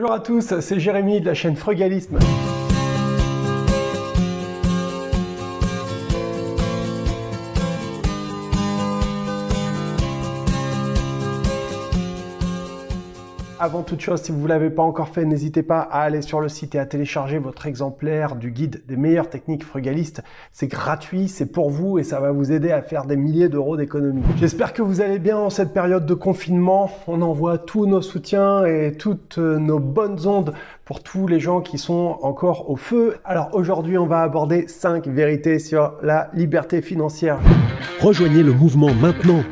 Bonjour à tous, c'est Jérémy de la chaîne Frugalisme. Avant toute chose, si vous ne l'avez pas encore fait, n'hésitez pas à aller sur le site et à télécharger votre exemplaire du guide des meilleures techniques frugalistes. C'est gratuit, c'est pour vous et ça va vous aider à faire des milliers d'euros d'économies. J'espère que vous allez bien en cette période de confinement. On envoie tous nos soutiens et toutes nos bonnes ondes pour tous les gens qui sont encore au feu. Alors aujourd'hui, on va aborder 5 vérités sur la liberté financière. Rejoignez le mouvement maintenant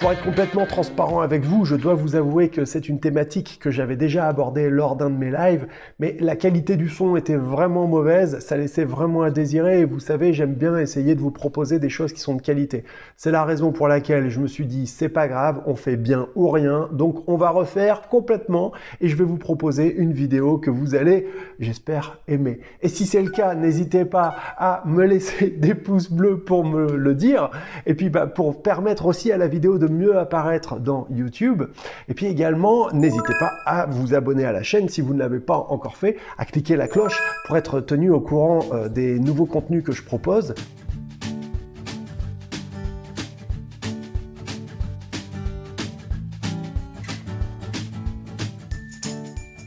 pour être complètement transparent avec vous, je dois vous avouer que c'est une thématique que j'avais déjà abordée lors d'un de mes lives, mais la qualité du son était vraiment mauvaise, ça laissait vraiment à désirer, et vous savez, j'aime bien essayer de vous proposer des choses qui sont de qualité. C'est la raison pour laquelle je me suis dit, c'est pas grave, on fait bien ou rien, donc on va refaire complètement, et je vais vous proposer une vidéo que vous allez, j'espère, aimer. Et si c'est le cas, n'hésitez pas à me laisser des pouces bleus pour me le dire, et puis bah, pour permettre aussi à la vidéo de mieux apparaître dans YouTube. Et puis également, n'hésitez pas à vous abonner à la chaîne si vous ne l'avez pas encore fait, à cliquer la cloche pour être tenu au courant euh, des nouveaux contenus que je propose.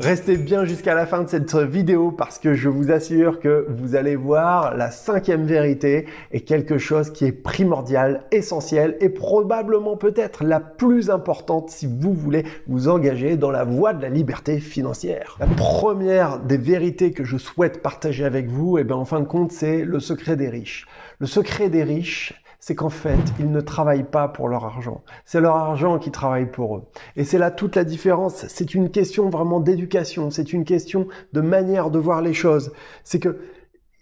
Restez bien jusqu'à la fin de cette vidéo parce que je vous assure que vous allez voir la cinquième vérité est quelque chose qui est primordial, essentiel et probablement peut-être la plus importante si vous voulez vous engager dans la voie de la liberté financière. La première des vérités que je souhaite partager avec vous, et eh bien en fin de compte, c'est le secret des riches. Le secret des riches, c'est qu'en fait, ils ne travaillent pas pour leur argent. C'est leur argent qui travaille pour eux. Et c'est là toute la différence. C'est une question vraiment d'éducation. C'est une question de manière de voir les choses. C'est que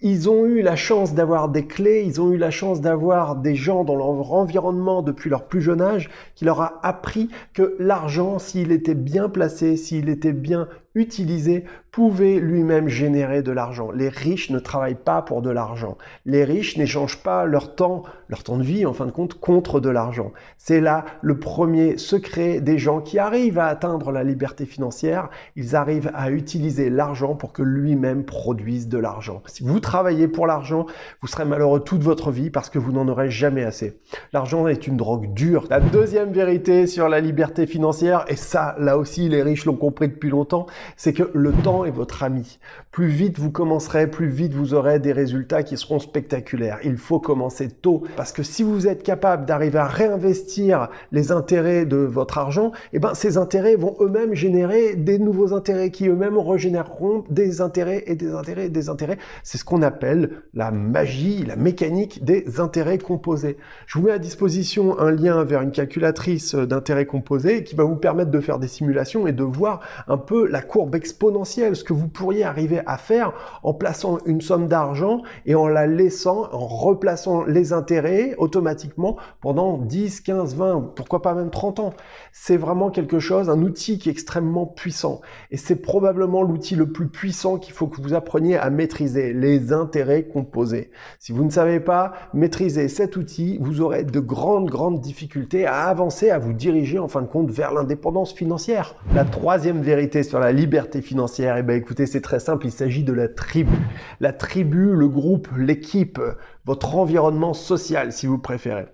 ils ont eu la chance d'avoir des clés, ils ont eu la chance d'avoir des gens dans leur environnement depuis leur plus jeune âge qui leur a appris que l'argent, s'il était bien placé, s'il était bien utilisé pouvait lui-même générer de l'argent. Les riches ne travaillent pas pour de l'argent. Les riches n'échangent pas leur temps, leur temps de vie en fin de compte, contre de l'argent. C'est là le premier secret des gens qui arrivent à atteindre la liberté financière. Ils arrivent à utiliser l'argent pour que lui-même produise de l'argent. Si vous travaillez pour l'argent, vous serez malheureux toute votre vie parce que vous n'en aurez jamais assez. L'argent est une drogue dure. La deuxième vérité sur la liberté financière, et ça, là aussi, les riches l'ont compris depuis longtemps, c'est que le temps est votre ami. Plus vite vous commencerez, plus vite vous aurez des résultats qui seront spectaculaires. Il faut commencer tôt parce que si vous êtes capable d'arriver à réinvestir les intérêts de votre argent, eh ben ces intérêts vont eux-mêmes générer des nouveaux intérêts qui eux-mêmes régénéreront des intérêts et des intérêts et des intérêts. C'est ce qu'on appelle la magie, la mécanique des intérêts composés. Je vous mets à disposition un lien vers une calculatrice d'intérêts composés qui va vous permettre de faire des simulations et de voir un peu la courbe exponentielle, ce que vous pourriez arriver à faire en plaçant une somme d'argent et en la laissant, en replaçant les intérêts automatiquement pendant 10, 15, 20, pourquoi pas même 30 ans. C'est vraiment quelque chose, un outil qui est extrêmement puissant. Et c'est probablement l'outil le plus puissant qu'il faut que vous appreniez à maîtriser, les intérêts composés. Si vous ne savez pas maîtriser cet outil, vous aurez de grandes, grandes difficultés à avancer, à vous diriger en fin de compte vers l'indépendance financière. La troisième vérité sur la liberté financière, eh bien écoutez, c'est très simple, il s'agit de la tribu. La tribu, le groupe, l'équipe, votre environnement social si vous préférez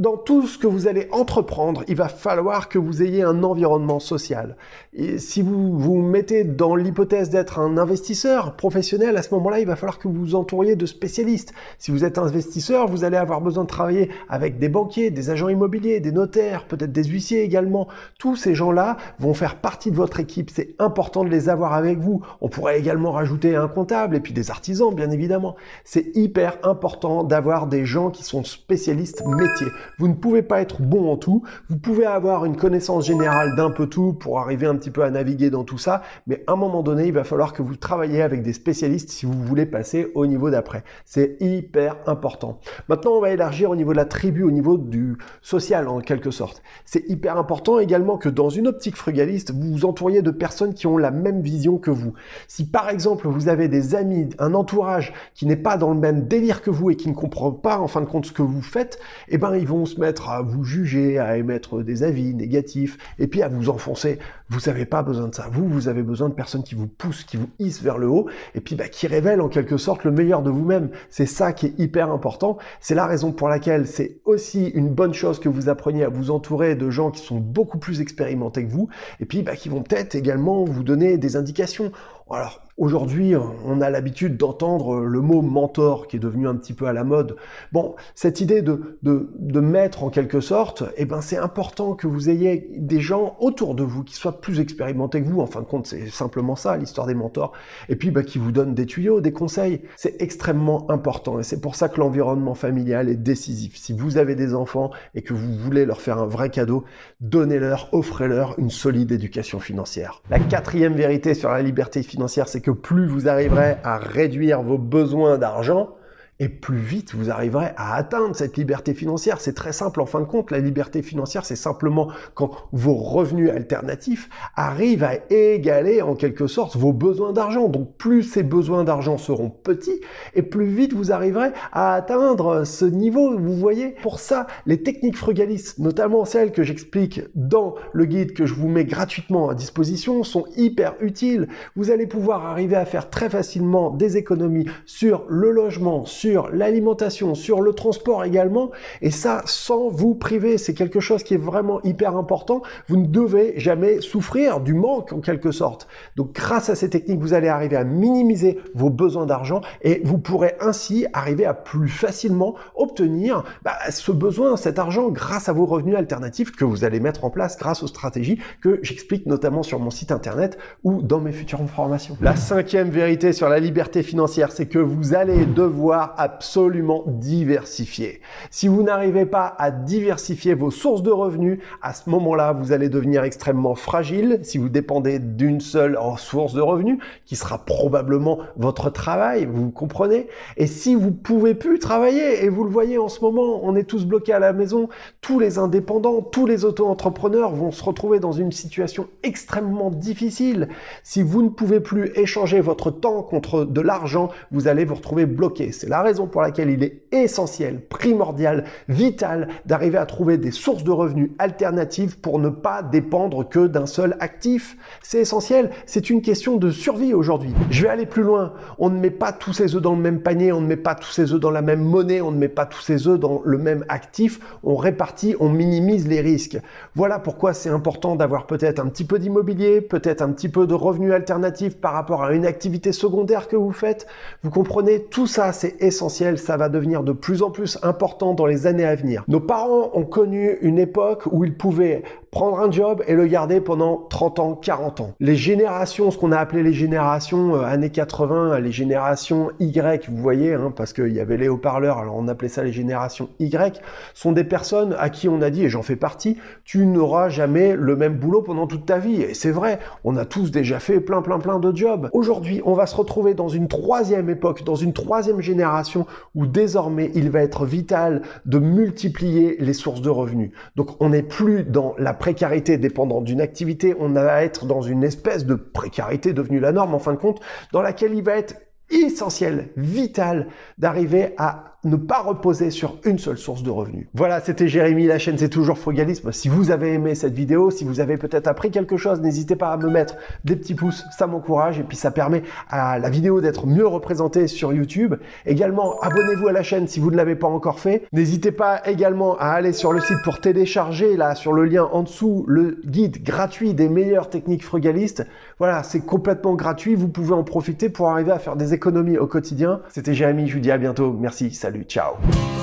dans tout ce que vous allez entreprendre, il va falloir que vous ayez un environnement social. Et si vous vous mettez dans l'hypothèse d'être un investisseur professionnel, à ce moment-là, il va falloir que vous vous entouriez de spécialistes. Si vous êtes investisseur, vous allez avoir besoin de travailler avec des banquiers, des agents immobiliers, des notaires, peut-être des huissiers également. Tous ces gens-là vont faire partie de votre équipe. C'est important de les avoir avec vous. On pourrait également rajouter un comptable et puis des artisans, bien évidemment. C'est hyper important d'avoir des gens qui sont spécialistes métiers. Vous ne pouvez pas être bon en tout. Vous pouvez avoir une connaissance générale d'un peu tout pour arriver un petit peu à naviguer dans tout ça. Mais à un moment donné, il va falloir que vous travaillez avec des spécialistes si vous voulez passer au niveau d'après. C'est hyper important. Maintenant, on va élargir au niveau de la tribu, au niveau du social en quelque sorte. C'est hyper important également que dans une optique frugaliste, vous vous entouriez de personnes qui ont la même vision que vous. Si par exemple vous avez des amis, un entourage qui n'est pas dans le même délire que vous et qui ne comprend pas en fin de compte ce que vous faites, eh ben ils vont se mettre à vous juger, à émettre des avis négatifs, et puis à vous enfoncer. Vous n'avez pas besoin de ça. Vous, vous avez besoin de personnes qui vous poussent, qui vous hissent vers le haut, et puis bah, qui révèlent en quelque sorte le meilleur de vous-même. C'est ça qui est hyper important. C'est la raison pour laquelle c'est aussi une bonne chose que vous appreniez à vous entourer de gens qui sont beaucoup plus expérimentés que vous, et puis bah, qui vont peut-être également vous donner des indications. Alors, Aujourd'hui, on a l'habitude d'entendre le mot mentor qui est devenu un petit peu à la mode. Bon, cette idée de, de, de mettre en quelque sorte, eh ben, c'est important que vous ayez des gens autour de vous qui soient plus expérimentés que vous. En fin de compte, c'est simplement ça, l'histoire des mentors. Et puis, bah, qui vous donnent des tuyaux, des conseils. C'est extrêmement important. Et c'est pour ça que l'environnement familial est décisif. Si vous avez des enfants et que vous voulez leur faire un vrai cadeau, donnez-leur, offrez-leur une solide éducation financière. La quatrième vérité sur la liberté financière, c'est que plus vous arriverez à réduire vos besoins d'argent, et plus vite vous arriverez à atteindre cette liberté financière. C'est très simple en fin de compte. La liberté financière, c'est simplement quand vos revenus alternatifs arrivent à égaler en quelque sorte vos besoins d'argent. Donc plus ces besoins d'argent seront petits et plus vite vous arriverez à atteindre ce niveau. Vous voyez, pour ça, les techniques frugalistes, notamment celles que j'explique dans le guide que je vous mets gratuitement à disposition, sont hyper utiles. Vous allez pouvoir arriver à faire très facilement des économies sur le logement, l'alimentation, sur le transport également, et ça sans vous priver. C'est quelque chose qui est vraiment hyper important. Vous ne devez jamais souffrir du manque en quelque sorte. Donc grâce à ces techniques, vous allez arriver à minimiser vos besoins d'argent et vous pourrez ainsi arriver à plus facilement obtenir bah, ce besoin, cet argent grâce à vos revenus alternatifs que vous allez mettre en place grâce aux stratégies que j'explique notamment sur mon site internet ou dans mes futures formations. La cinquième vérité sur la liberté financière, c'est que vous allez devoir absolument diversifier. Si vous n'arrivez pas à diversifier vos sources de revenus, à ce moment-là, vous allez devenir extrêmement fragile si vous dépendez d'une seule source de revenus, qui sera probablement votre travail, vous comprenez? Et si vous pouvez plus travailler, et vous le voyez en ce moment, on est tous bloqués à la maison, tous les indépendants, tous les auto-entrepreneurs vont se retrouver dans une situation extrêmement difficile. Si vous ne pouvez plus échanger votre temps contre de l'argent, vous allez vous retrouver bloqué. C'est la raison pour laquelle il est essentiel, primordial, vital d'arriver à trouver des sources de revenus alternatives pour ne pas dépendre que d'un seul actif. C'est essentiel, c'est une question de survie aujourd'hui. Je vais aller plus loin. On ne met pas tous ses œufs dans le même panier, on ne met pas tous ses œufs dans la même monnaie, on ne met pas tous ses œufs dans le même actif, on répartit, on minimise les risques. Voilà pourquoi c'est important d'avoir peut-être un petit peu d'immobilier, peut-être un petit peu de revenus alternatifs par rapport à une activité secondaire que vous faites. Vous comprenez, tout ça c'est essentiel essentiel, ça va devenir de plus en plus important dans les années à venir. Nos parents ont connu une époque où ils pouvaient prendre un job et le garder pendant 30 ans, 40 ans. Les générations, ce qu'on a appelé les générations euh, années 80, les générations Y, vous voyez, hein, parce qu'il y avait les haut-parleurs, alors on appelait ça les générations Y, sont des personnes à qui on a dit, et j'en fais partie, tu n'auras jamais le même boulot pendant toute ta vie. Et c'est vrai, on a tous déjà fait plein, plein, plein de jobs. Aujourd'hui, on va se retrouver dans une troisième époque, dans une troisième génération où désormais il va être vital de multiplier les sources de revenus. Donc on n'est plus dans la précarité dépendant d'une activité, on va être dans une espèce de précarité devenue la norme en fin de compte, dans laquelle il va être essentiel, vital d'arriver à ne pas reposer sur une seule source de revenus. Voilà, c'était Jérémy, la chaîne c'est toujours frugalisme. Si vous avez aimé cette vidéo, si vous avez peut-être appris quelque chose, n'hésitez pas à me mettre des petits pouces, ça m'encourage et puis ça permet à la vidéo d'être mieux représentée sur YouTube. Également, abonnez-vous à la chaîne si vous ne l'avez pas encore fait. N'hésitez pas également à aller sur le site pour télécharger, là, sur le lien en dessous, le guide gratuit des meilleures techniques frugalistes. Voilà, c'est complètement gratuit, vous pouvez en profiter pour arriver à faire des économies au quotidien. C'était Jérémy, je vous dis à bientôt. Merci, salut. Salut, ciao